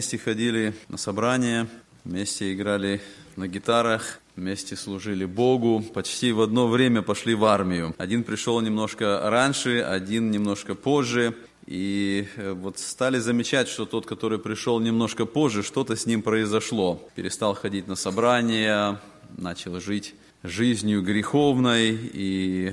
вместе ходили на собрания, вместе играли на гитарах, вместе служили Богу, почти в одно время пошли в армию. Один пришел немножко раньше, один немножко позже. И э, вот стали замечать, что тот, который пришел немножко позже, что-то с ним произошло. Перестал ходить на собрания, начал жить жизнью греховной, и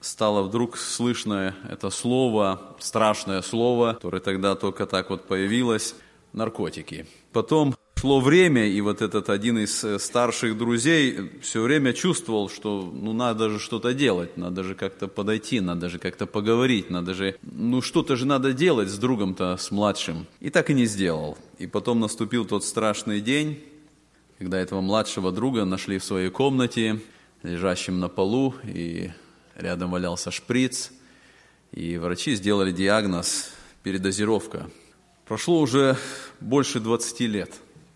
стало вдруг слышно это слово, страшное слово, которое тогда только так вот появилось, наркотики. Потом шло время, и вот этот один из э, старших друзей все время чувствовал, что ну надо же что-то делать, надо же как-то подойти, надо же как-то поговорить, надо же, ну что-то же надо делать с другом-то, с младшим. И так и не сделал. И потом наступил тот страшный день, когда этого младшего друга нашли в своей комнате, лежащим на полу, и рядом валялся шприц, и врачи сделали диагноз передозировка. Прошло уже больше 20 лет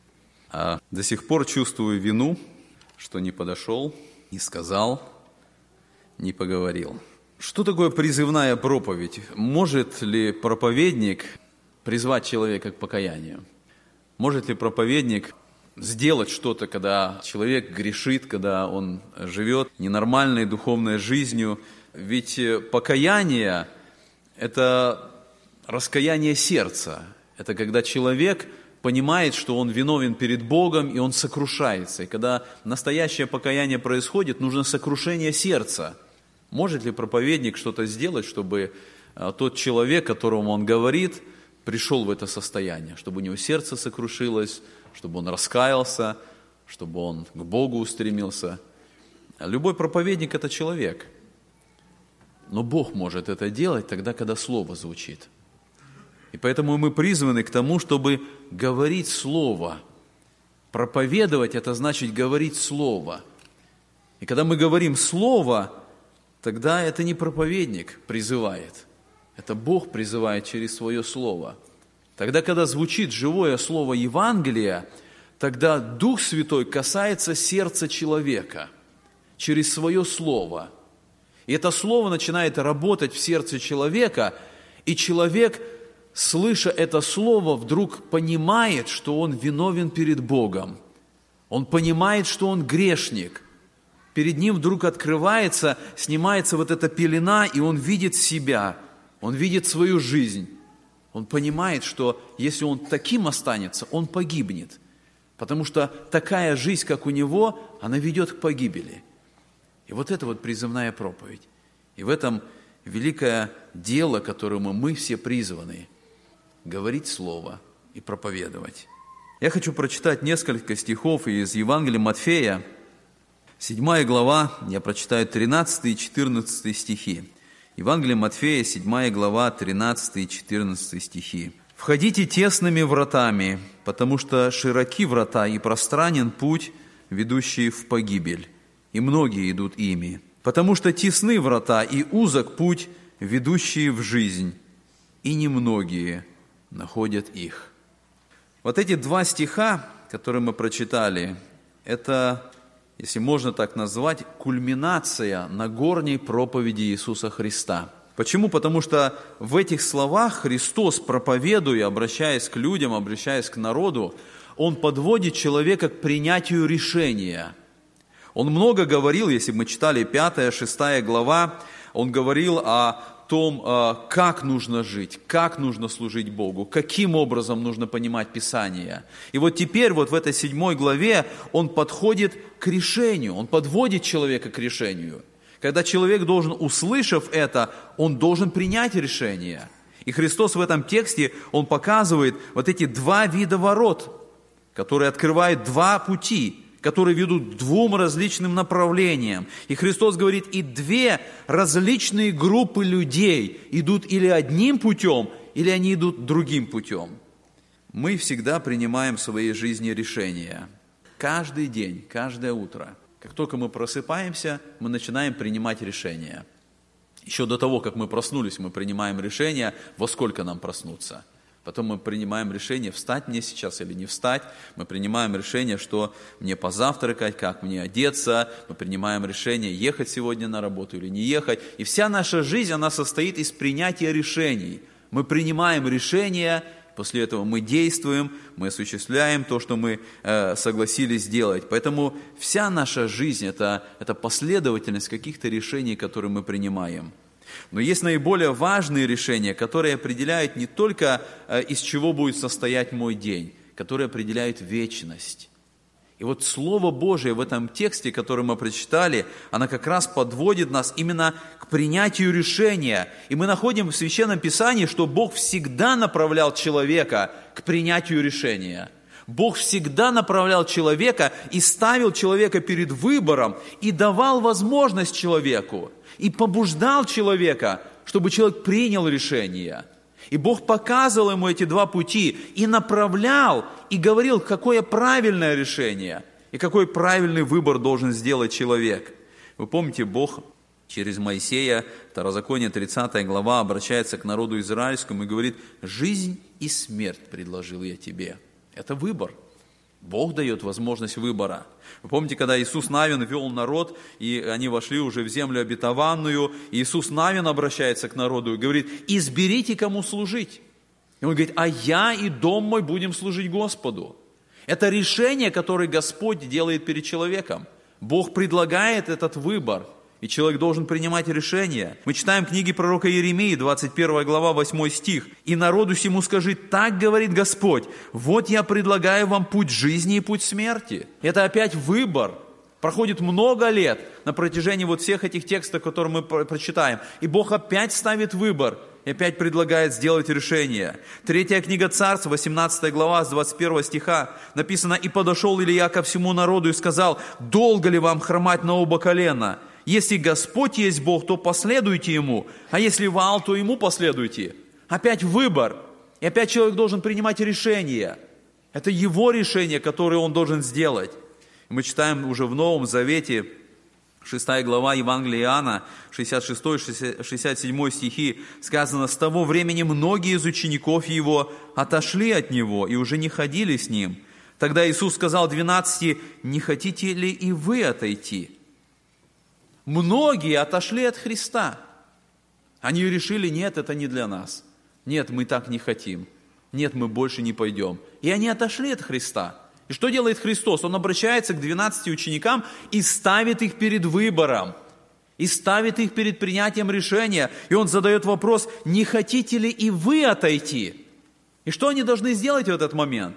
– а до сих пор чувствую вину, что не подошел, не сказал, не поговорил. Что такое призывная проповедь? Может ли проповедник призвать человека к покаянию? Может ли проповедник сделать что-то, когда человек грешит, когда он живет ненормальной духовной жизнью? Ведь покаяние – это раскаяние сердца. Это когда человек – понимает, что он виновен перед Богом, и он сокрушается. И когда настоящее покаяние происходит, нужно сокрушение сердца. Может ли проповедник что-то сделать, чтобы э, тот человек, которому он говорит, пришел в это состояние, чтобы у него сердце сокрушилось, чтобы он раскаялся, чтобы он к Богу устремился. Любой проповедник – это человек. Но Бог может это делать тогда, когда Слово звучит – и поэтому мы призваны к тому, чтобы говорить Слово. Проповедовать – это значит говорить Слово. И когда мы говорим Слово, тогда это не проповедник призывает, это Бог призывает через свое Слово. Тогда, когда звучит живое Слово Евангелия, тогда Дух Святой касается сердца человека через свое Слово. И это Слово начинает работать в сердце человека, и человек – слыша это слово, вдруг понимает, что он виновен перед Богом. Он понимает, что он грешник. Перед ним вдруг открывается, снимается вот эта пелена, и он видит себя, он видит свою жизнь. Он понимает, что если он таким останется, он погибнет. Потому что такая жизнь, как у него, она ведет к погибели. И вот это вот призывная проповедь. И в этом великое дело, которому мы все призваны – говорить Слово и проповедовать. Я хочу прочитать несколько стихов из Евангелия Матфея, 7 глава, я прочитаю 13 и 14 стихи. Евангелие Матфея, 7 глава, 13 и 14 стихи. «Входите тесными вратами, потому что широки врата и пространен путь, ведущий в погибель, и многие идут ими. Потому что тесны врата и узок путь, ведущий в жизнь, и немногие находят их. Вот эти два стиха, которые мы прочитали, это, если можно так назвать, кульминация Нагорней проповеди Иисуса Христа. Почему? Потому что в этих словах Христос, проповедуя, обращаясь к людям, обращаясь к народу, Он подводит человека к принятию решения. Он много говорил, если мы читали 5-6 глава, Он говорил о том, а, как нужно жить, как нужно служить Богу, каким образом нужно понимать Писание. И вот теперь вот в этой седьмой главе он подходит к решению, он подводит человека к решению. Когда человек должен, услышав это, он должен принять решение. И Христос в этом тексте, он показывает вот эти два вида ворот, которые открывают два пути – которые ведут к двум различным направлениям. И Христос говорит, и две различные группы людей идут или одним путем, или они идут другим путем. Мы всегда принимаем в своей жизни решения. Каждый день, каждое утро. Как только мы просыпаемся, мы начинаем принимать решения. Еще до того, как мы проснулись, мы принимаем решение, во сколько нам проснуться – Потом мы принимаем решение, встать мне сейчас или не встать. Мы принимаем решение, что мне позавтракать, как мне одеться. Мы принимаем решение, ехать сегодня на работу или не ехать. И вся наша жизнь, она состоит из принятия решений. Мы принимаем решения После этого мы действуем, мы осуществляем то, что мы э, согласились сделать. Поэтому вся наша жизнь это, – это последовательность каких-то решений, которые мы принимаем. Но есть наиболее важные решения, которые определяют не только, э, из чего будет состоять мой день, которые определяют вечность. И вот Слово Божие в этом тексте, который мы прочитали, оно как раз подводит нас именно к принятию решения. И мы находим в Священном Писании, что Бог всегда направлял человека к принятию решения. Бог всегда направлял человека и ставил человека перед выбором, и давал возможность человеку, и побуждал человека, чтобы человек принял решение – и Бог показывал ему эти два пути и направлял, и говорил, какое правильное решение и какой правильный выбор должен сделать человек. Вы помните, Бог через Моисея, Второзаконие 30 глава, обращается к народу израильскому и говорит, «Жизнь и смерть предложил я тебе». Это выбор – Бог дает возможность выбора. Вы помните, когда Иисус Навин вел народ, и они вошли уже в землю обетованную, и Иисус Навин обращается к народу и говорит, изберите, кому служить. И он говорит, а я и дом мой будем служить Господу. Это решение, которое Господь делает перед человеком. Бог предлагает этот выбор – и человек должен принимать решения. Мы читаем книги пророка Иеремии, 21 глава, 8 стих. «И народу сему скажи, так говорит Господь, вот я предлагаю вам путь жизни и путь смерти». Это опять выбор. Проходит много лет на протяжении вот всех этих текстов, которые мы прочитаем. И Бог опять ставит выбор и опять предлагает сделать решение. Третья книга Царств, 18 глава, с 21 стиха написано, «И подошел Илья ко всему народу и сказал, долго ли вам хромать на оба колена?» Если Господь есть Бог, то последуйте Ему, а если Ваал, то Ему последуйте. Опять выбор. И опять человек должен принимать решение. Это его решение, которое он должен сделать. Мы читаем уже в Новом Завете, 6 глава Евангелия Иоанна, 66-67 стихи, сказано, «С того времени многие из учеников Его отошли от Него и уже не ходили с Ним. Тогда Иисус сказал 12, «Не хотите ли и вы отойти?» Многие отошли от Христа. Они решили, нет, это не для нас. Нет, мы так не хотим. Нет, мы больше не пойдем. И они отошли от Христа. И что делает Христос? Он обращается к 12 ученикам и ставит их перед выбором. И ставит их перед принятием решения. И он задает вопрос, не хотите ли и вы отойти? И что они должны сделать в этот момент?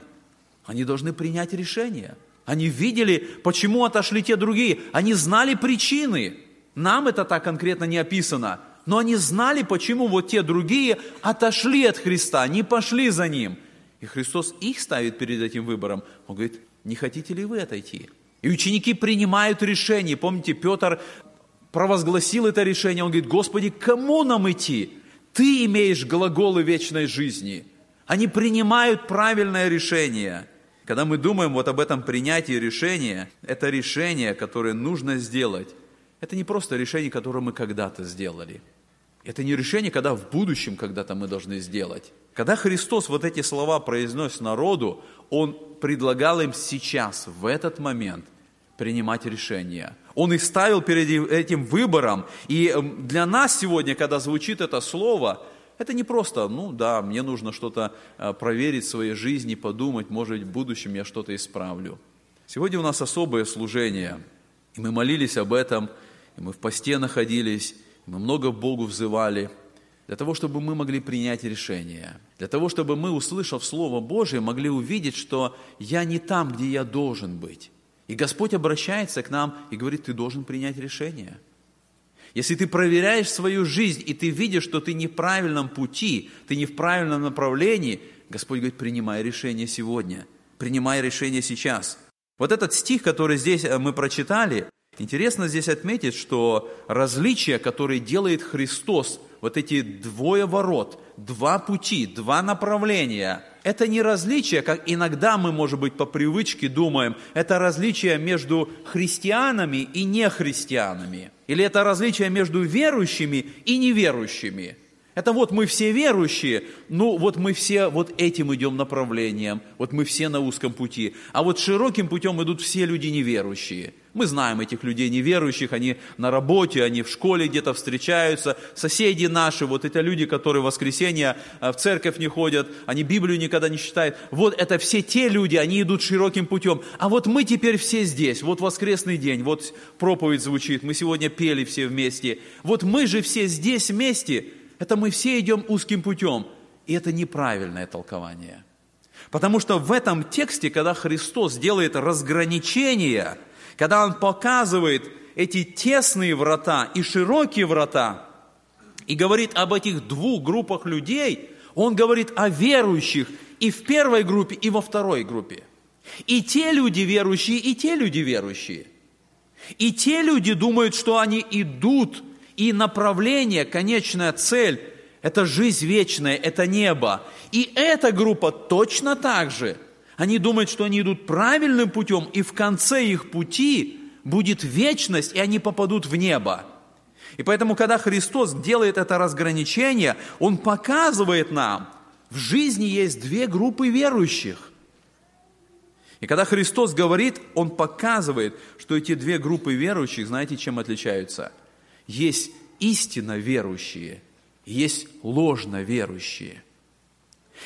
Они должны принять решение – они видели, почему отошли те другие. Они знали причины. Нам это так конкретно не описано. Но они знали, почему вот те другие отошли от Христа, не пошли за Ним. И Христос их ставит перед этим выбором. Он говорит, не хотите ли вы отойти? И ученики принимают решение. Помните, Петр провозгласил это решение. Он говорит, Господи, кому нам идти? Ты имеешь глаголы вечной жизни. Они принимают правильное решение – когда мы думаем вот об этом принятии решения, это решение, которое нужно сделать, это не просто решение, которое мы когда-то сделали. Это не решение, когда в будущем когда-то мы должны сделать. Когда Христос вот эти слова произносит народу, Он предлагал им сейчас, в этот момент, принимать решение. Он их ставил перед этим выбором. И эм, для нас сегодня, когда звучит это слово, это не просто, ну да, мне нужно что-то э, проверить в своей жизни, подумать, может быть, в будущем я что-то исправлю. Сегодня у нас особое служение, и мы молились об этом, и мы в посте находились, и мы много Богу взывали, для того, чтобы мы могли принять решение, для того, чтобы мы, услышав Слово Божие, могли увидеть, что я не там, где я должен быть. И Господь обращается к нам и говорит, ты должен принять решение – если ты проверяешь свою жизнь, и ты видишь, что ты не в правильном пути, ты не в правильном направлении, Господь говорит, принимай решение сегодня, принимай решение сейчас. Вот этот стих, который здесь э, мы прочитали, интересно здесь отметить, что различие, которое делает Христос, вот эти двое ворот, два пути, два направления, это не различие, как иногда мы, может быть, по привычке думаем, это различие между христианами и нехристианами – или это различие между верующими и неверующими? Это вот мы все верующие, ну вот мы все вот этим идем направлением, вот мы все на узком пути. А вот широким путем идут все люди неверующие. Мы знаем этих людей неверующих, они на работе, они в школе где-то встречаются, соседи наши, вот это люди, которые в воскресенье э, в церковь не ходят, они Библию никогда не читают. Вот это все те люди, они идут широким путем. А вот мы теперь все здесь, вот воскресный день, вот проповедь звучит, мы сегодня пели все вместе. Вот мы же все здесь вместе, это мы все идем узким путем. И это неправильное толкование. Потому что в этом тексте, когда Христос делает разграничение – когда он показывает эти тесные врата и широкие врата, и говорит об этих двух группах людей, он говорит о верующих и в первой группе, и во второй группе. И те люди верующие, и те люди верующие. И те люди думают, что они идут, и направление, конечная цель – это жизнь вечная, это небо. И эта группа точно так же – они думают, что они идут правильным путем, и в конце их пути будет вечность, и они попадут в небо. И поэтому, когда Христос делает это разграничение, Он показывает нам, в жизни есть две группы верующих. И когда Христос говорит, Он показывает, что эти две группы верующих, знаете, чем отличаются? Есть истинно верующие, есть ложно верующие –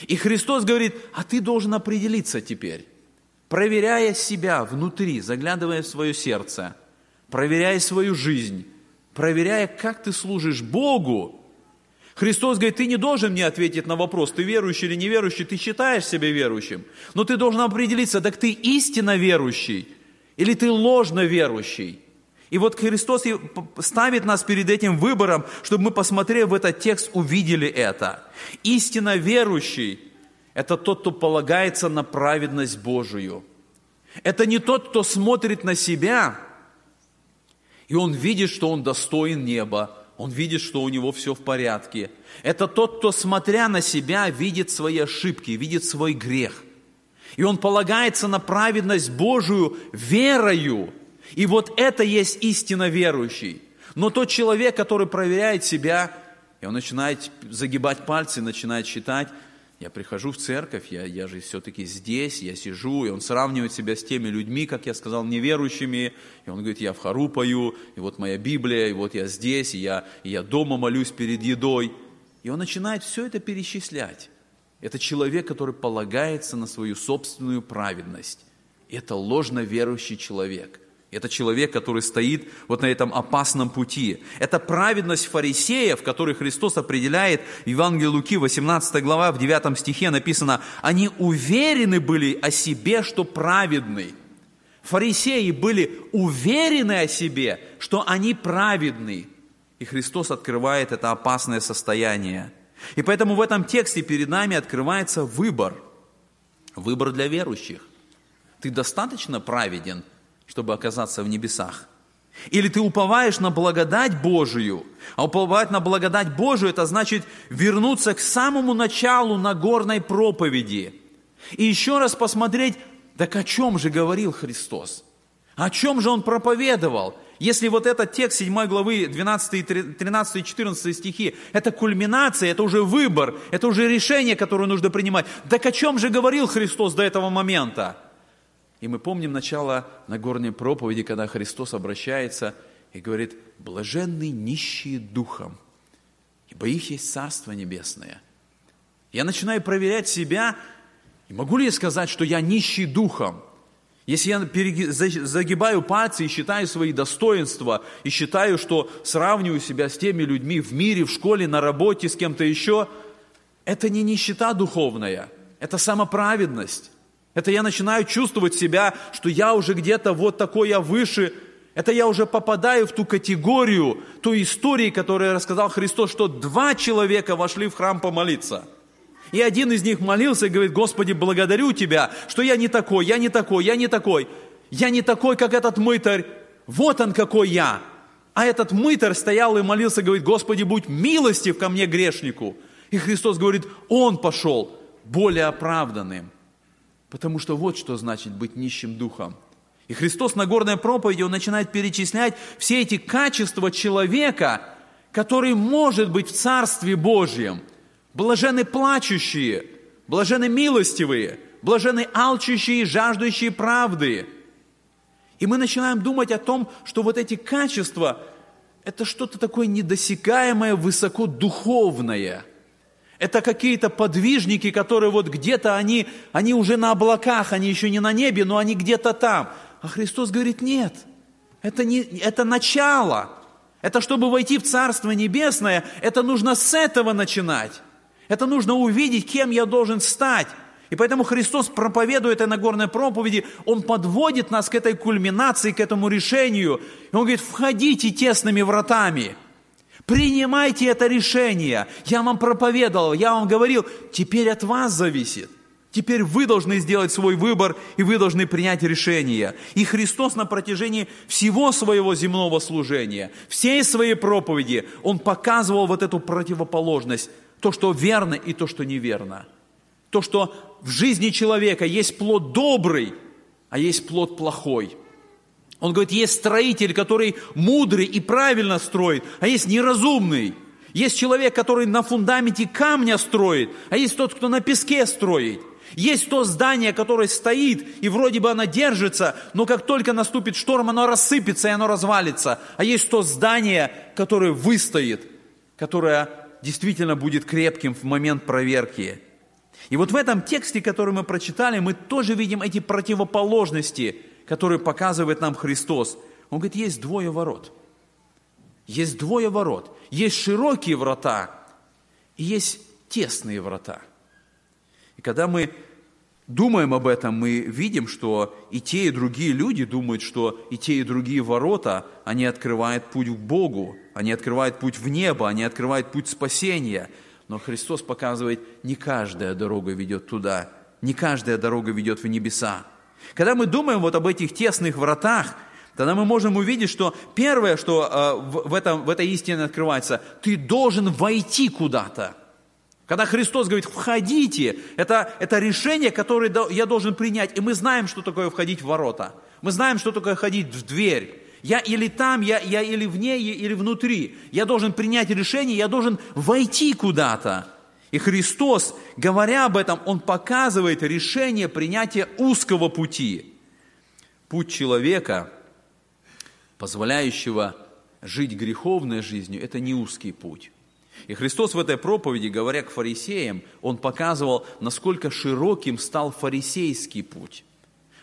и Христос говорит, а ты должен определиться теперь, проверяя себя внутри, заглядывая в свое сердце, проверяя свою жизнь, проверяя, как ты служишь Богу. Христос говорит, ты не должен мне ответить на вопрос, ты верующий или неверующий, ты считаешь себя верующим, но ты должен определиться, так ты истинно верующий или ты ложно верующий. И вот Христос ставит нас перед этим выбором, чтобы мы, посмотрев в этот текст, увидели это. Истинно верующий – это тот, кто полагается на праведность Божию. Это не тот, кто смотрит на себя, и он видит, что он достоин неба, он видит, что у него все в порядке. Это тот, кто, смотря на себя, видит свои ошибки, видит свой грех. И он полагается на праведность Божию верою, и вот это есть истинно верующий. Но тот человек, который проверяет себя, и он начинает загибать пальцы, начинает считать, я прихожу в церковь, я, я же все-таки здесь, я сижу, и он сравнивает себя с теми людьми, как я сказал, неверующими, и он говорит, я в хору пою, и вот моя Библия, и вот я здесь, и я, и я дома молюсь перед едой. И он начинает все это перечислять. Это человек, который полагается на свою собственную праведность. Это ложно верующий человек. Это человек, который стоит вот на этом опасном пути. Это праведность фарисеев, который Христос определяет в Евангелии Луки, 18 глава, в 9 стихе написано, они уверены были о себе, что праведны. Фарисеи были уверены о себе, что они праведны. И Христос открывает это опасное состояние. И поэтому в этом тексте перед нами открывается выбор. Выбор для верующих. Ты достаточно праведен – чтобы оказаться в небесах. Или ты уповаешь на благодать Божию. А уповать на благодать Божию, это значит вернуться к самому началу Нагорной проповеди. И еще раз посмотреть, так о чем же говорил Христос? О чем же Он проповедовал? Если вот этот текст 7 главы 12, 13 и 14 стихи, это кульминация, это уже выбор, это уже решение, которое нужно принимать. Так о чем же говорил Христос до этого момента? И мы помним начало Нагорной проповеди, когда Христос обращается и говорит, блаженны нищие духом, ибо их есть Царство Небесное. Я начинаю проверять себя, и могу ли я сказать, что я нищий духом? Если я загибаю пальцы и считаю свои достоинства, и считаю, что сравниваю себя с теми людьми в мире, в школе, на работе, с кем-то еще, это не нищета духовная, это самоправедность. Это я начинаю чувствовать себя, что я уже где-то вот такой я выше. Это я уже попадаю в ту категорию, ту истории, которую рассказал Христос, что два человека вошли в храм помолиться. И один из них молился и говорит, Господи, благодарю Тебя, что я не такой, я не такой, я не такой. Я не такой, как этот мытарь. Вот он какой я. А этот мытарь стоял и молился, говорит, Господи, будь милостив ко мне, грешнику. И Христос говорит, он пошел более оправданным. Потому что вот что значит быть нищим духом. И Христос на горной проповеди, Он начинает перечислять все эти качества человека, который может быть в Царстве Божьем. Блажены плачущие, блажены милостивые, блажены алчущие жаждущие правды. И мы начинаем думать о том, что вот эти качества – это что-то такое недосягаемое, высокодуховное. Это какие-то подвижники, которые вот где-то они, они уже на облаках, они еще не на небе, но они где-то там. А Христос говорит, нет, это, не, это начало. Это чтобы войти в Царство Небесное, это нужно с этого начинать. Это нужно увидеть, кем я должен стать. И поэтому Христос, проповедует этой Нагорной проповеди, Он подводит нас к этой кульминации, к этому решению. И Он говорит, входите тесными вратами, принимайте это решение. Я вам проповедовал, я вам говорил, теперь от вас зависит. Теперь вы должны сделать свой выбор, и вы должны принять решение. И Христос на протяжении всего своего земного служения, всей своей проповеди, Он показывал вот эту противоположность то, что верно и то, что неверно. То, что в жизни человека есть плод добрый, а есть плод плохой. Он говорит, есть строитель, который мудрый и правильно строит, а есть неразумный. Есть человек, который на фундаменте камня строит, а есть тот, кто на песке строит. Есть то здание, которое стоит, и вроде бы оно держится, но как только наступит шторм, оно рассыпется и оно развалится. А есть то здание, которое выстоит, которое действительно будет крепким в момент проверки. И вот в этом тексте, который мы прочитали, мы тоже видим эти противоположности, которые показывает нам Христос. Он говорит, есть двое ворот. Есть двое ворот. Есть широкие врата и есть тесные врата. И когда мы думаем об этом, мы видим, что и те, и другие люди думают, что и те, и другие ворота, они открывают путь к Богу, они открывают путь в небо, они открывают путь спасения. Но Христос показывает, не каждая дорога ведет туда, не каждая дорога ведет в небеса. Когда мы думаем вот об этих тесных вратах, тогда мы можем увидеть, что первое, что э, в, этом, в этой истине открывается, ты должен войти куда-то – когда Христос говорит, входите, это, это решение, которое я должен принять. И мы знаем, что такое входить в ворота. Мы знаем, что такое ходить в дверь. Я или там, я, я или вне, или внутри. Я должен принять решение, я должен войти куда-то. И Христос, говоря об этом, Он показывает решение принятия узкого пути. Путь человека, позволяющего жить греховной жизнью, это не узкий путь. И Христос в этой проповеди, говоря к фарисеям, Он показывал, насколько широким стал фарисейский путь.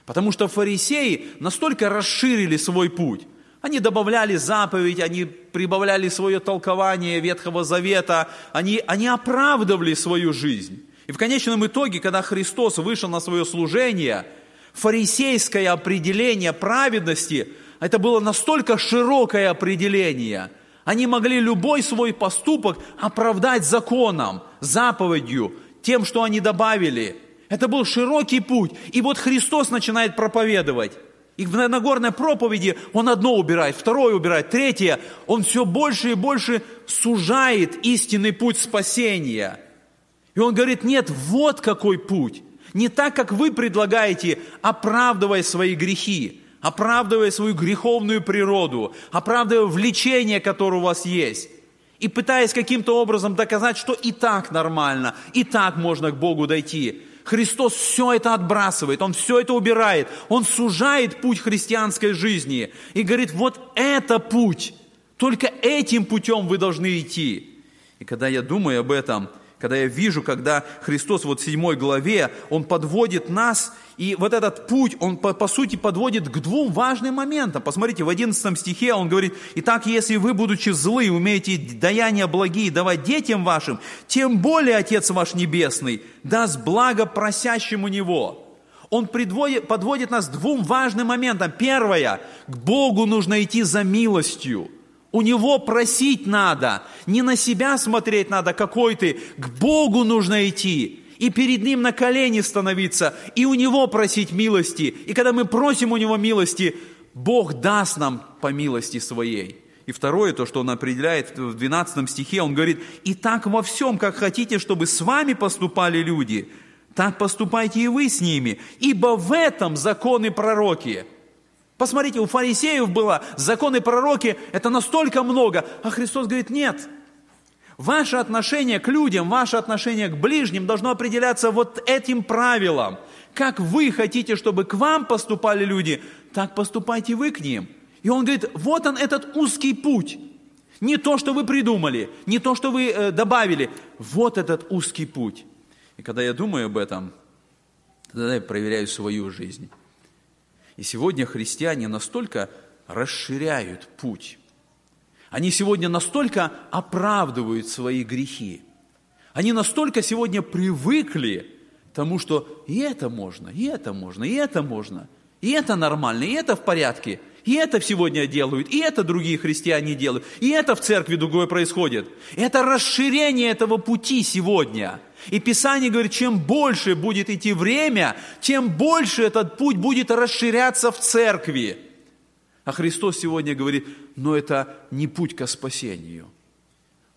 Потому что фарисеи настолько расширили свой путь. Они добавляли заповедь, они прибавляли свое толкование Ветхого Завета, они, они оправдывали свою жизнь. И в конечном итоге, когда Христос вышел на свое служение, фарисейское определение праведности, это было настолько широкое определение – они могли любой свой поступок оправдать законом, заповедью, тем, что они добавили. Это был широкий путь. И вот Христос начинает проповедовать. И в Нагорной проповеди он одно убирает, второе убирает, третье. Он все больше и больше сужает истинный путь спасения. И он говорит, нет, вот какой путь. Не так, как вы предлагаете, оправдывая свои грехи оправдывая свою греховную природу, оправдывая влечение, которое у вас есть, и пытаясь каким-то образом доказать, что и так нормально, и так можно к Богу дойти. Христос все это отбрасывает, Он все это убирает, Он сужает путь христианской жизни и говорит, вот это путь, только этим путем вы должны идти. И когда я думаю об этом, когда я вижу, когда Христос вот в 7 главе, Он подводит нас, и вот этот путь, Он по, по сути подводит к двум важным моментам. Посмотрите, в 11 стихе Он говорит, «Итак, если вы, будучи злы, умеете даяния благие давать детям вашим, тем более Отец ваш Небесный даст благо просящему Него». Он предводит, подводит нас к двум важным моментам. Первое, к Богу нужно идти за милостью – у него просить надо, не на себя смотреть надо, какой ты, к Богу нужно идти, и перед Ним на колени становиться, и у Него просить милости. И когда мы просим у Него милости, Бог даст нам по милости Своей. И второе, то, что Он определяет в 12 стихе, Он говорит, «И так во всем, как хотите, чтобы с вами поступали люди, так поступайте и вы с ними, ибо в этом законы пророки». Посмотрите, у фарисеев было законы пророки, это настолько много, а Христос говорит, нет. Ваше отношение к людям, ваше отношение к ближним должно определяться вот этим правилом. Как вы хотите, чтобы к вам поступали люди, так поступайте вы к ним. И он говорит, вот он этот узкий путь. Не то, что вы придумали, не то, что вы э, добавили. Вот этот узкий путь. И когда я думаю об этом, тогда я проверяю свою жизнь. И сегодня христиане настолько расширяют путь. Они сегодня настолько оправдывают свои грехи. Они настолько сегодня привыкли к тому, что и это можно, и это можно, и это можно, и это нормально, и это в порядке – и это сегодня делают, и это другие христиане делают, и это в церкви другое происходит. Это расширение этого пути сегодня. И Писание говорит, чем больше будет идти время, тем больше этот путь будет расширяться в церкви. А Христос сегодня говорит, но это не путь к спасению.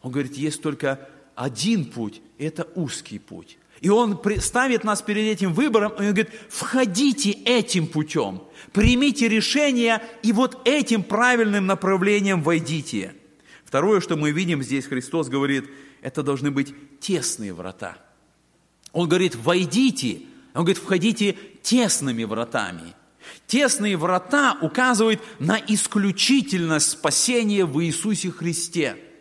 Он говорит, есть только один путь, это узкий путь. И Он ставит нас перед этим выбором, и Он говорит, входите этим путем, примите решение, и вот этим правильным направлением войдите. Второе, что мы видим здесь, Христос говорит, это должны быть тесные врата. Он говорит, войдите, он говорит, входите тесными вратами. Тесные врата указывают на исключительность спасения в Иисусе Христе –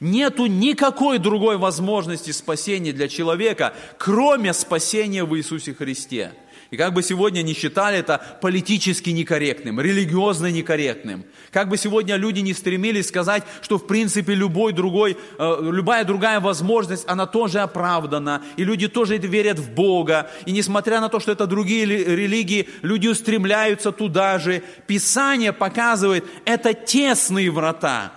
Нету никакой другой возможности спасения для человека, кроме спасения в Иисусе Христе. И как бы сегодня не считали это политически некорректным, религиозно некорректным, как бы сегодня люди не стремились сказать, что в принципе любой другой, э, любая другая возможность, она тоже оправдана, и люди тоже верят в Бога, и несмотря на то, что это другие религии, люди устремляются туда же. Писание показывает, это тесные врата,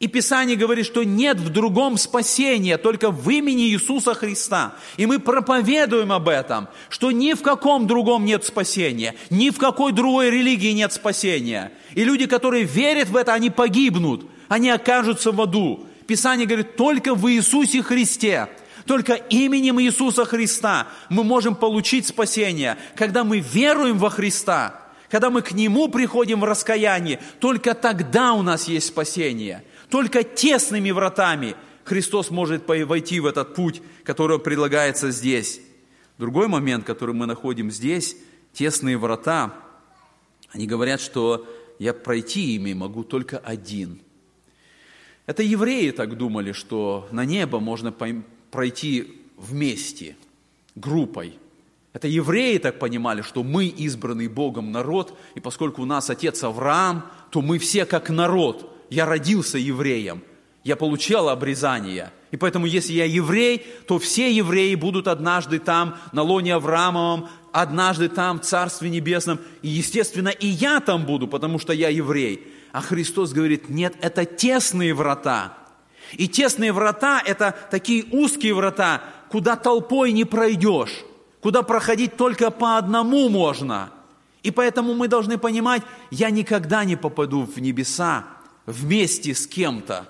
и Писание говорит, что нет в другом спасения, только в имени Иисуса Христа. И мы проповедуем об этом, что ни в каком другом нет спасения, ни в какой другой религии нет спасения. И люди, которые верят в это, они погибнут, они окажутся в аду. Писание говорит, только в Иисусе Христе, только именем Иисуса Христа мы можем получить спасение, когда мы веруем во Христа, когда мы к Нему приходим в раскаяние, только тогда у нас есть спасение – только тесными вратами Христос может войти в этот путь, который предлагается здесь. Другой момент, который мы находим здесь, тесные врата, они говорят, что я пройти ими могу только один. Это евреи так думали, что на небо можно пройти вместе, группой. Это евреи так понимали, что мы избранный Богом народ, и поскольку у нас отец Авраам, то мы все как народ – я родился евреем, я получал обрезание. И поэтому, если я еврей, то все евреи будут однажды там, на лоне Авраамовом, однажды там, в Царстве Небесном. И, естественно, и я там буду, потому что я еврей. А Христос говорит, нет, это тесные врата. И тесные врата – это такие узкие врата, куда толпой не пройдешь, куда проходить только по одному можно. И поэтому мы должны понимать, я никогда не попаду в небеса, вместе с кем-то.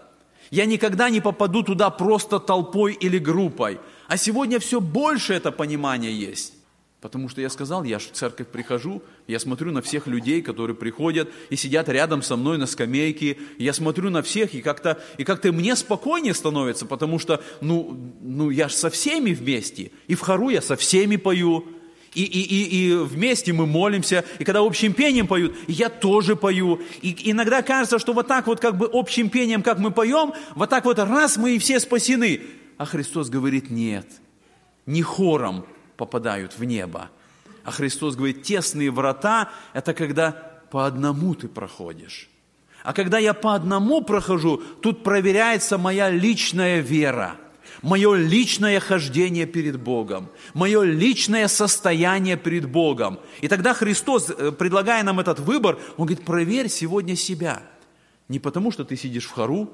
Я никогда не попаду туда просто толпой или группой. А сегодня все больше это понимание есть. Потому что я сказал, я в церковь прихожу, я смотрю на всех людей, которые приходят и сидят рядом со мной на скамейке, я смотрю на всех, и как-то, и как-то мне спокойнее становится, потому что, ну, ну я же со всеми вместе, и в хору я со всеми пою, и, и, и, и вместе мы молимся, и когда общим пением поют, я тоже пою. И иногда кажется, что вот так вот как бы общим пением, как мы поем, вот так вот раз мы и все спасены. А Христос говорит, нет, не хором попадают в небо. А Христос говорит, тесные врата – это когда по одному ты проходишь. А когда я по одному прохожу, тут проверяется моя личная вера – мое личное хождение перед Богом, мое личное состояние перед Богом. И тогда Христос, э, предлагая нам этот выбор, Он говорит, проверь сегодня себя. Не потому, что ты сидишь в хору,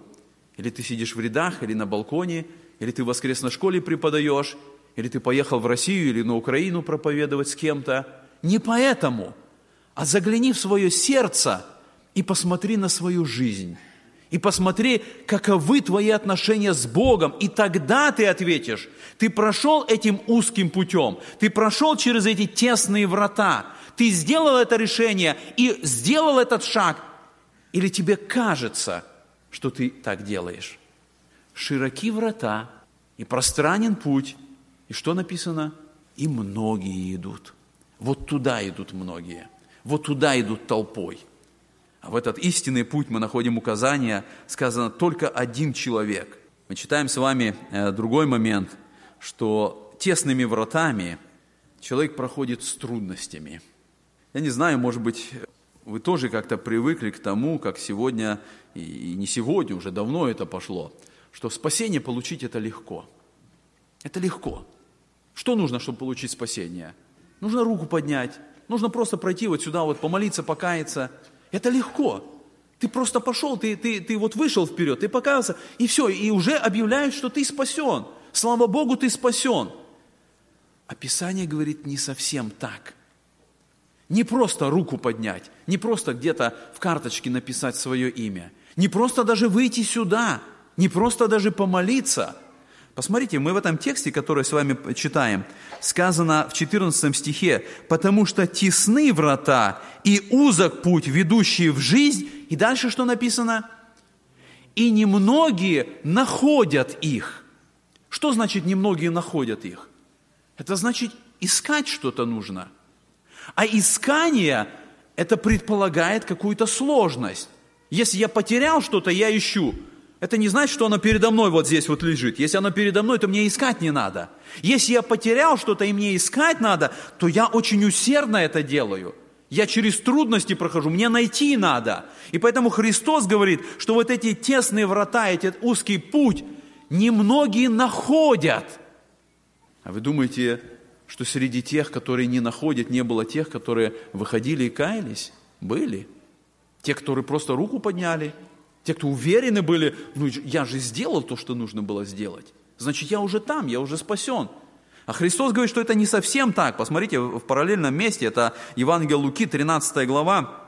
или ты сидишь в рядах, или на балконе, или ты в воскресной школе преподаешь, или ты поехал в Россию или на Украину проповедовать с кем-то. Не поэтому, а загляни в свое сердце и посмотри на свою жизнь. И посмотри, каковы твои отношения с Богом. И тогда ты ответишь, ты прошел этим узким путем, ты прошел через эти тесные врата, ты сделал это решение и сделал этот шаг. Или тебе кажется, что ты так делаешь. Широки врата и пространен путь. И что написано? И многие идут. Вот туда идут многие. Вот туда идут толпой. А в этот истинный путь мы находим указание, сказано только один человек. Мы читаем с вами э, другой момент, что тесными вратами человек проходит с трудностями. Я не знаю, может быть, вы тоже как-то привыкли к тому, как сегодня, и не сегодня, уже давно это пошло, что спасение получить это легко. Это легко. Что нужно, чтобы получить спасение? Нужно руку поднять, нужно просто пройти вот сюда, вот помолиться, покаяться – это легко. Ты просто пошел, ты, ты, ты вот вышел вперед, ты покаялся, и все, и уже объявляют, что ты спасен. Слава Богу, ты спасен. А Писание говорит не совсем так. Не просто руку поднять, не просто где-то в карточке написать свое имя, не просто даже выйти сюда, не просто даже помолиться – Посмотрите, мы в этом тексте, который с вами читаем, сказано в 14 стихе, «Потому что тесны врата и узок путь, ведущий в жизнь». И дальше что написано? «И немногие находят их». Что значит «немногие находят их»? Это значит, искать что-то нужно. А искание – это предполагает какую-то сложность. Если я потерял что-то, я ищу – это не значит, что оно передо мной вот здесь вот лежит. Если оно передо мной, то мне искать не надо. Если я потерял что-то и мне искать надо, то я очень усердно это делаю. Я через трудности прохожу, мне найти надо. И поэтому Христос говорит, что вот эти тесные врата, этот узкий путь, немногие находят. А вы думаете, что среди тех, которые не находят, не было тех, которые выходили и каялись? Были. Те, которые просто руку подняли – те, кто уверены были, ну я же сделал то, что нужно было сделать. Значит, я уже там, я уже спасен. А Христос говорит, что это не совсем так. Посмотрите, в параллельном месте, это Евангелие Луки, 13 глава,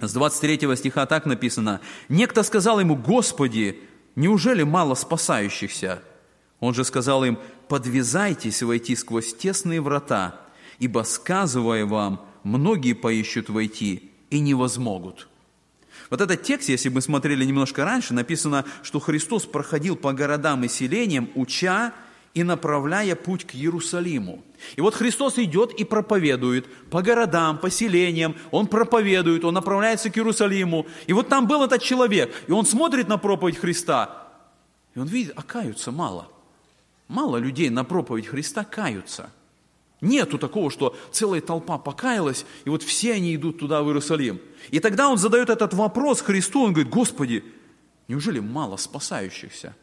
с 23 стиха так написано. «Некто сказал ему, Господи, неужели мало спасающихся?» Он же сказал им, «Подвязайтесь войти сквозь тесные врата, ибо, сказывая вам, многие поищут войти и не возмогут». Вот этот текст, если мы смотрели немножко раньше, написано, что Христос проходил по городам и селениям, уча и направляя путь к Иерусалиму. И вот Христос идет и проповедует по городам, по селениям, Он проповедует, Он направляется к Иерусалиму. И вот там был этот человек, и он смотрит на проповедь Христа, и он видит, а каются мало. Мало людей на проповедь Христа каются – Нету такого, что целая толпа покаялась, и вот все они идут туда, в Иерусалим. И тогда он задает этот вопрос Христу, он говорит, Господи, неужели мало спасающихся?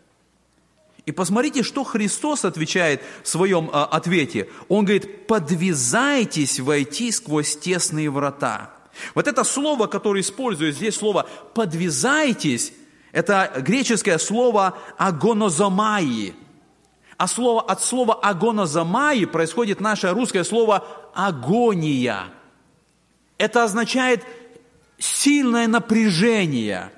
И посмотрите, что Христос отвечает в своем а, ответе. Он говорит, подвязайтесь войти сквозь тесные врата. Вот это слово, которое использует здесь, слово «подвязайтесь», это греческое слово «агонозомаи», а слово, от слова агонозамаи происходит наше русское слово агония. Это означает сильное напряжение.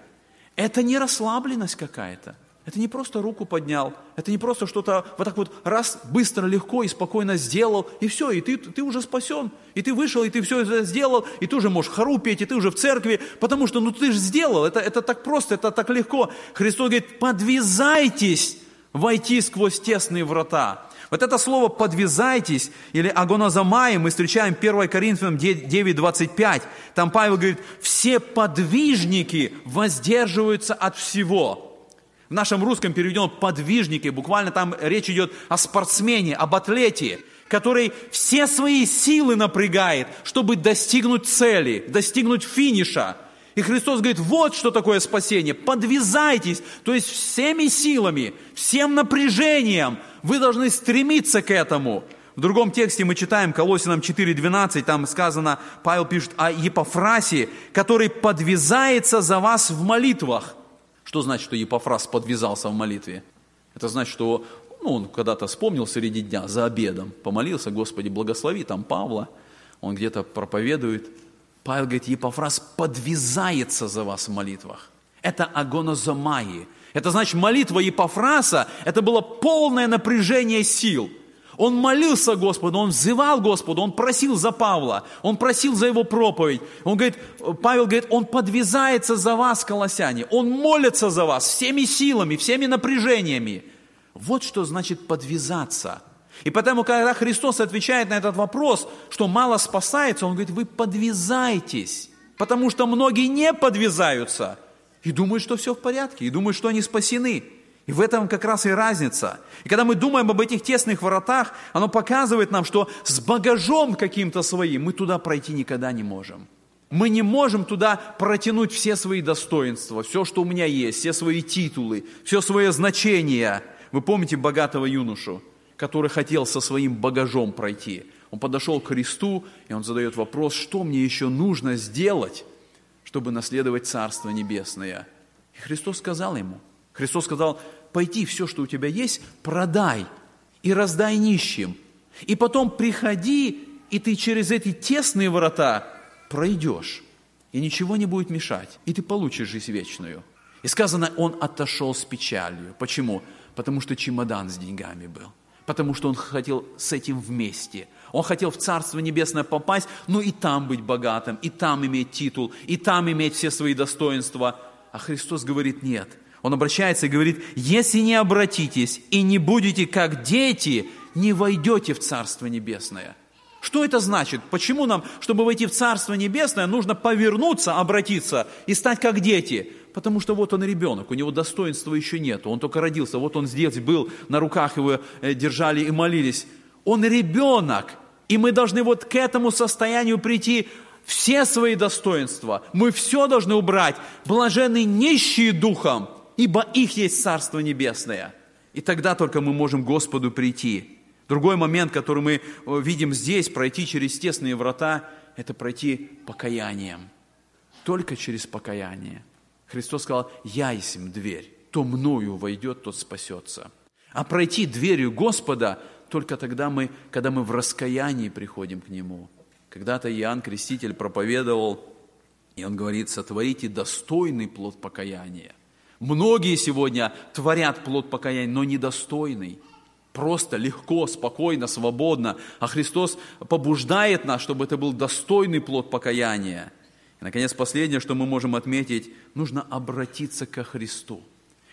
Это не расслабленность какая-то. Это не просто руку поднял, это не просто что-то вот так вот раз, быстро, легко и спокойно сделал, и все, и ты, ты уже спасен, и ты вышел, и ты все это сделал, и ты уже можешь хору петь, и ты уже в церкви, потому что ну ты же сделал, это, это так просто, это так легко. Христос говорит, подвязайтесь войти сквозь тесные врата. Вот это слово «подвязайтесь» или «агонозамай» мы встречаем 1 Коринфянам 9:25. Там Павел говорит, все подвижники воздерживаются от всего. В нашем русском переведено «подвижники», буквально там речь идет о спортсмене, об атлете, который все свои силы напрягает, чтобы достигнуть цели, достигнуть финиша – и Христос говорит, вот что такое спасение, подвязайтесь, то есть всеми силами, всем напряжением вы должны стремиться к этому. В другом тексте мы читаем Колосинам 4.12, там сказано, Павел пишет о Епофрасе, который подвязается за вас в молитвах. Что значит, что Епофрас подвязался в молитве? Это значит, что ну, он когда-то вспомнил среди дня за обедом, помолился, Господи, благослови там Павла, он где-то проповедует, Павел говорит, Епофраз подвязается за вас в молитвах. Это агонозомаи. Это значит молитва Епофраса, это было полное напряжение сил. Он молился Господу, он взывал Господу, он просил за Павла, он просил за его проповедь. Он говорит, Павел говорит, он подвязается за вас, колоссяне, он молится за вас всеми силами, всеми напряжениями. Вот что значит подвязаться. И потому, когда Христос отвечает на этот вопрос, что мало спасается, Он говорит, вы подвязайтесь, потому что многие не подвязаются и думают, что все в порядке, и думают, что они спасены. И в этом как раз и разница. И когда мы думаем об этих тесных воротах, оно показывает нам, что с багажом каким-то своим мы туда пройти никогда не можем. Мы не можем туда протянуть все свои достоинства, все, что у меня есть, все свои титулы, все свое значение. Вы помните богатого юношу, который хотел со своим багажом пройти? Он подошел к Христу, и он задает вопрос, что мне еще нужно сделать, чтобы наследовать Царство Небесное. И Христос сказал ему, Христос сказал, пойти все, что у тебя есть, продай и раздай нищим. И потом приходи, и ты через эти тесные ворота пройдешь. И ничего не будет мешать. И ты получишь жизнь вечную. И сказано, он отошел с печалью. Почему? Потому что чемодан с деньгами был. Потому что он хотел с этим вместе. Он хотел в Царство Небесное попасть, но и там быть богатым, и там иметь титул, и там иметь все свои достоинства. А Христос говорит, нет – он обращается и говорит, если не обратитесь и не будете как дети, не войдете в Царство Небесное. Что это значит? Почему нам, чтобы войти в Царство Небесное, нужно повернуться, обратиться и стать как дети? Потому что вот он ребенок, у него достоинства еще нет, он только родился, вот он здесь был, на руках его э, держали и молились. Он ребенок, и мы должны вот к этому состоянию прийти, все свои достоинства, мы все должны убрать. Блаженны нищие духом, ибо их есть Царство Небесное. И тогда только мы можем Господу прийти. Другой момент, который мы э, видим здесь, пройти через тесные врата, это пройти покаянием. Только через покаяние. Христос сказал, я есть дверь, то мною войдет, тот спасется. А пройти дверью Господа только тогда мы, когда мы в раскаянии приходим к Нему. Когда-то Иоанн Креститель проповедовал, и он говорит, сотворите достойный плод покаяния. Многие сегодня творят плод покаяния, но недостойный. Просто, легко, спокойно, свободно. А Христос побуждает нас, чтобы это был достойный плод покаяния. И, наконец, последнее, что мы можем отметить, нужно обратиться ко Христу.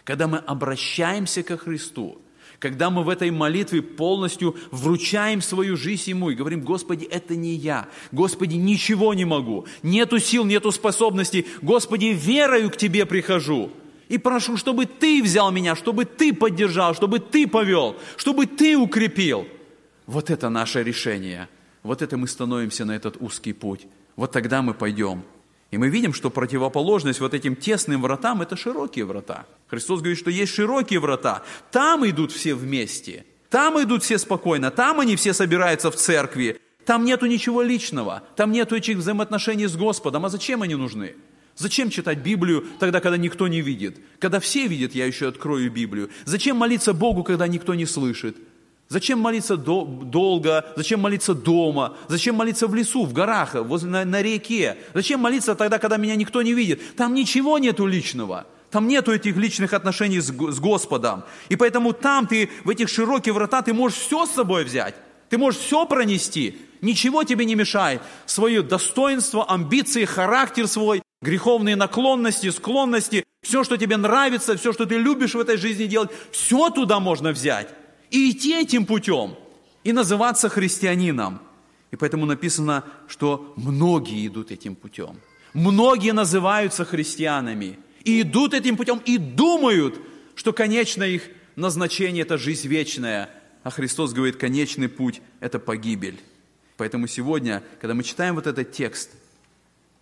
Когда мы обращаемся ко Христу, когда мы в этой молитве полностью вручаем свою жизнь Ему и говорим, Господи, это не я, Господи, ничего не могу, нету сил, нету способностей, Господи, верою к Тебе прихожу – и прошу, чтобы Ты взял меня, чтобы Ты поддержал, чтобы Ты повел, чтобы Ты укрепил. Вот это наше решение. Вот это мы становимся на этот узкий путь. Вот тогда мы пойдем. И мы видим, что противоположность вот этим тесным вратам – это широкие врата. Христос говорит, что есть широкие врата. Там идут все вместе. Там идут все спокойно. Там они все собираются в церкви. Там нету ничего личного. Там нету этих взаимоотношений с Господом. А зачем они нужны? Зачем читать Библию тогда, когда никто не видит? Когда все видят, я еще открою Библию. Зачем молиться Богу, когда никто не слышит? Зачем молиться до, долго? Зачем молиться дома? Зачем молиться в лесу, в горах, возле, на, на реке? Зачем молиться тогда, когда меня никто не видит? Там ничего нету личного. Там нету этих личных отношений с, с Господом. И поэтому там ты, в этих широких врата, ты можешь все с собой взять. Ты можешь все пронести. Ничего тебе не мешает. Свое достоинство, амбиции, характер свой, греховные наклонности, склонности, все, что тебе нравится, все, что ты любишь в этой жизни делать, все туда можно взять и идти этим путем, и называться христианином. И поэтому написано, что многие идут этим путем. Многие называются христианами и идут этим путем и думают, что конечное их назначение – это жизнь вечная. А Христос говорит, конечный путь – это погибель. Поэтому сегодня, когда мы читаем вот этот текст –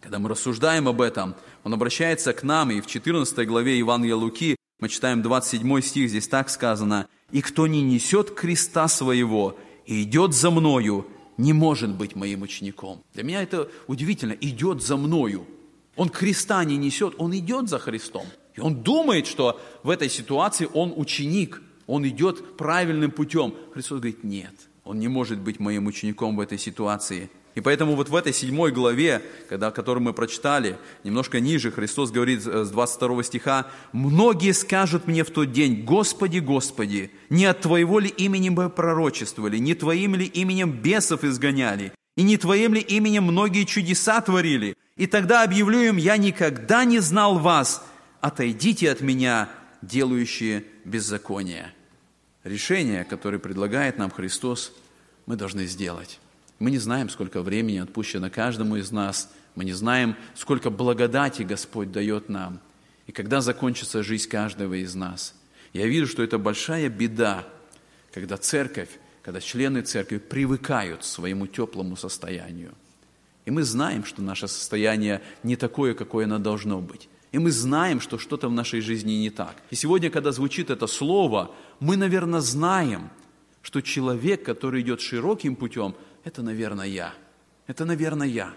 когда мы рассуждаем об этом, он обращается к нам, и в 14 главе Евангелия Луки мы читаем 27 стих, здесь так сказано, «И кто не несет креста своего и идет за мною, не может быть моим учеником». Для меня это удивительно, идет за мною. Он креста не несет, он идет за Христом. И он думает, что в этой ситуации он ученик, он идет правильным путем. Христос говорит, нет, он не может быть моим учеником в этой ситуации – И поэтому вот в этой седьмой главе, когда, которую мы прочитали, немножко ниже, Христос говорит с 22 стиха, «Многие скажут мне в тот день, Господи, Господи, не от Твоего ли имени мы пророчествовали, не Твоим ли именем бесов изгоняли, и не Твоим ли именем многие чудеса творили? И тогда объявлю им, я никогда не знал вас, отойдите от меня, делающие беззаконие». Решение, которое предлагает нам Христос, мы должны сделать. Мы не знаем, сколько времени отпущено каждому из нас. Мы не знаем, сколько благодати Господь дает нам. И когда закончится жизнь каждого из нас. Я вижу, что это большая беда, когда церковь, когда члены церкви привыкают к своему теплому состоянию. И мы знаем, что наше состояние не такое, какое оно должно быть. И мы знаем, что что-то в нашей жизни не так. И сегодня, когда звучит это слово, мы, наверное, знаем, что человек, который идет широким путем – это, наверное, я. Это, наверное, я.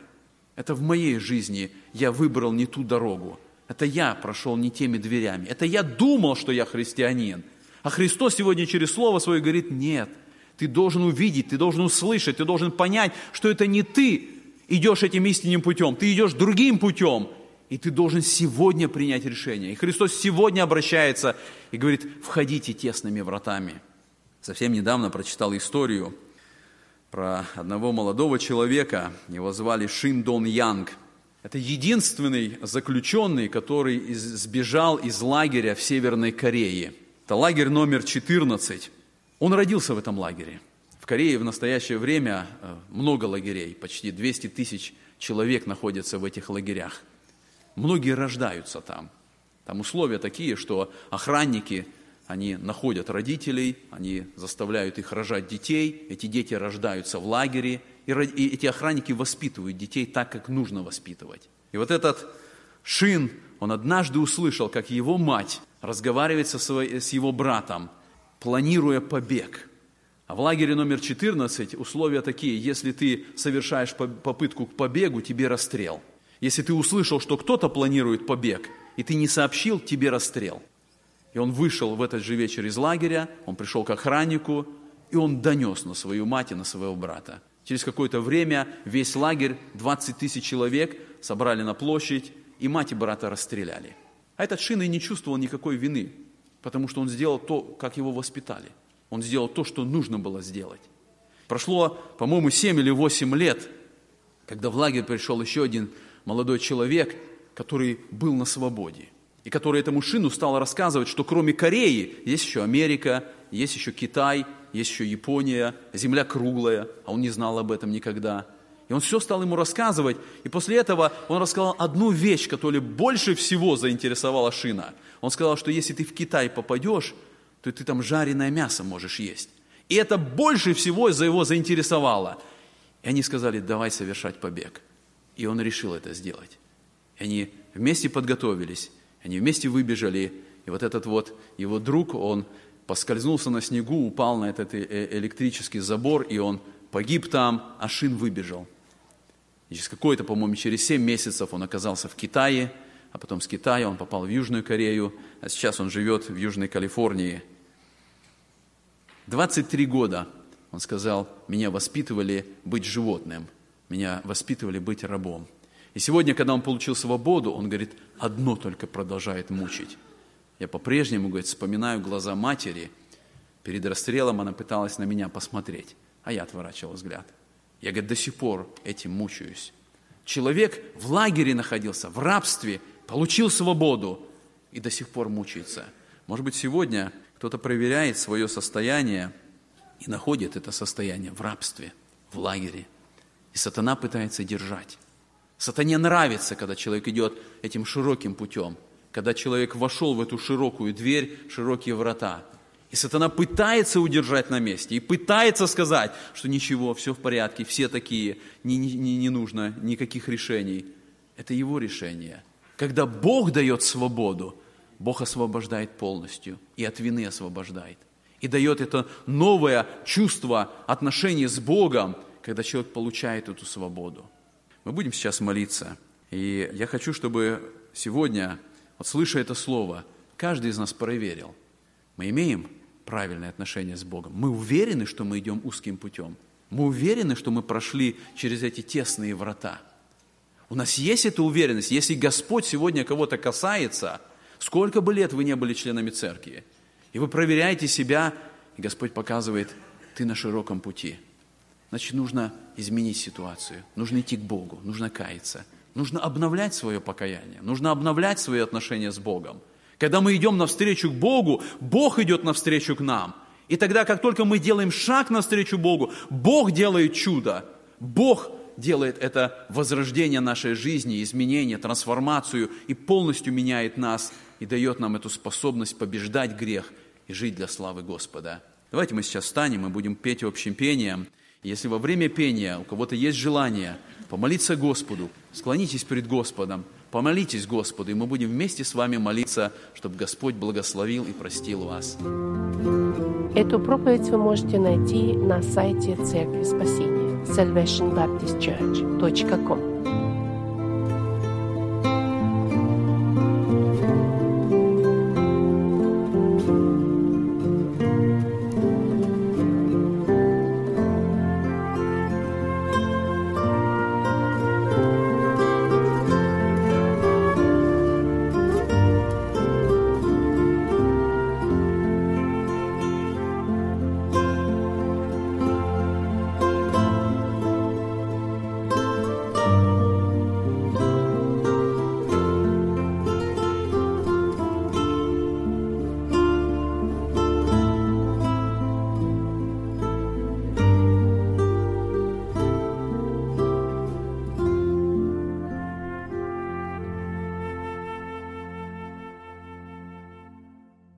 Это в моей жизни я выбрал не ту дорогу. Это я прошел не теми дверями. Это я думал, что я христианин. А Христос сегодня через Слово Свое говорит, нет, ты должен увидеть, ты должен услышать, ты должен понять, что это не ты идешь этим истинным путем, ты идешь другим путем. И ты должен сегодня принять решение. И Христос сегодня обращается и говорит, входите тесными вратами. Совсем недавно прочитал историю про одного молодого человека, его звали Шин Дон Янг. Это единственный заключенный, который сбежал из лагеря в Северной Корее. Это лагерь номер 14. Он родился в этом лагере. В Корее в настоящее время э, много лагерей, почти 200 тысяч человек находятся в этих лагерях. Многие рождаются там. Там условия такие, что охранники они находят родителей, они заставляют их рожать детей, эти дети рождаются в лагере, и эти охранники воспитывают детей так, как нужно воспитывать. И вот этот Шин, он однажды услышал, как его мать разговаривает со своей, с его братом, планируя побег. А в лагере номер 14 условия такие, если ты совершаешь попытку к побегу, тебе расстрел. Если ты услышал, что кто-то планирует побег, и ты не сообщил, тебе расстрел. И он вышел в этот же вечер из лагеря, он пришел к охраннику, и он донес на свою мать и на своего брата. Через какое-то время весь лагерь, 20 тысяч человек, собрали на площадь, и мать и брата расстреляли. А этот Шина и не чувствовал никакой вины, потому что он сделал то, как его воспитали. Он сделал то, что нужно было сделать. Прошло, по-моему, 7 или 8 лет, когда в лагерь пришел еще один молодой человек, который был на свободе и который этому шину стал рассказывать, что кроме Кореи есть еще Америка, есть еще Китай, есть еще Япония, земля круглая, а он не знал об этом никогда. И он все стал ему рассказывать, и после этого он рассказал одну вещь, которая больше всего заинтересовала Шина. Он сказал, что если ты в Китай попадешь, то ты там жареное мясо можешь есть. И это больше всего за его заинтересовало. И они сказали, давай совершать побег. И он решил это сделать. И они вместе подготовились. Они вместе выбежали, и вот этот вот его друг, он поскользнулся на снегу, упал на этот э, э, электрический забор, и он погиб там, а Шин выбежал. И через какое-то, по-моему, через 7 месяцев он оказался в Китае, а потом с Китая он попал в Южную Корею, а сейчас он живет в Южной Калифорнии. 23 года, он сказал, меня воспитывали быть животным, меня воспитывали быть рабом. И сегодня, когда он получил свободу, он говорит, одно только продолжает мучить. Я по-прежнему, говорит, вспоминаю глаза матери. Перед расстрелом она пыталась на меня посмотреть, а я отворачивал взгляд. Я, говорит, до сих пор этим мучаюсь. Человек в лагере находился, в рабстве, получил свободу и до сих пор мучается. Может быть, сегодня кто-то проверяет свое состояние и находит это состояние в рабстве, в лагере. И сатана пытается держать. Сатане нравится, когда человек идет этим широким путем, когда человек вошел в эту широкую дверь, широкие врата. И сатана пытается удержать на месте и пытается сказать, что ничего, все в порядке, все такие, не, не, не нужно никаких решений. Это его решение. Когда Бог дает свободу, Бог освобождает полностью и от вины освобождает. И дает это новое чувство отношения с Богом, когда человек получает эту свободу. Мы будем сейчас молиться. И я хочу, чтобы сегодня, вот слыша это слово, каждый из нас проверил. Мы имеем правильное отношение с Богом. Мы уверены, что мы идем узким путем. Мы уверены, что мы прошли через эти тесные врата. У нас есть эта уверенность. Если Господь сегодня кого-то касается, сколько бы лет вы не были членами церкви, и вы проверяете себя, и Господь показывает, ты на широком пути. Значит, нужно изменить ситуацию, нужно идти к Богу, нужно каяться, нужно обновлять свое покаяние, нужно обновлять свои отношения с Богом. Когда мы идем навстречу к Богу, Бог идет навстречу к нам. И тогда, как только мы делаем шаг навстречу Богу, Бог делает чудо. Бог делает это возрождение нашей жизни, изменение, трансформацию и полностью меняет нас и дает нам эту способность побеждать грех и жить для славы Господа. Давайте мы сейчас встанем и будем петь общим пением. Если во время пения у кого-то есть желание помолиться Господу, склонитесь перед Господом, помолитесь Господу, и мы будем вместе с вами молиться, чтобы Господь благословил и простил вас. Эту проповедь вы можете найти на сайте Церкви Спасения salvationbaptistchurch.com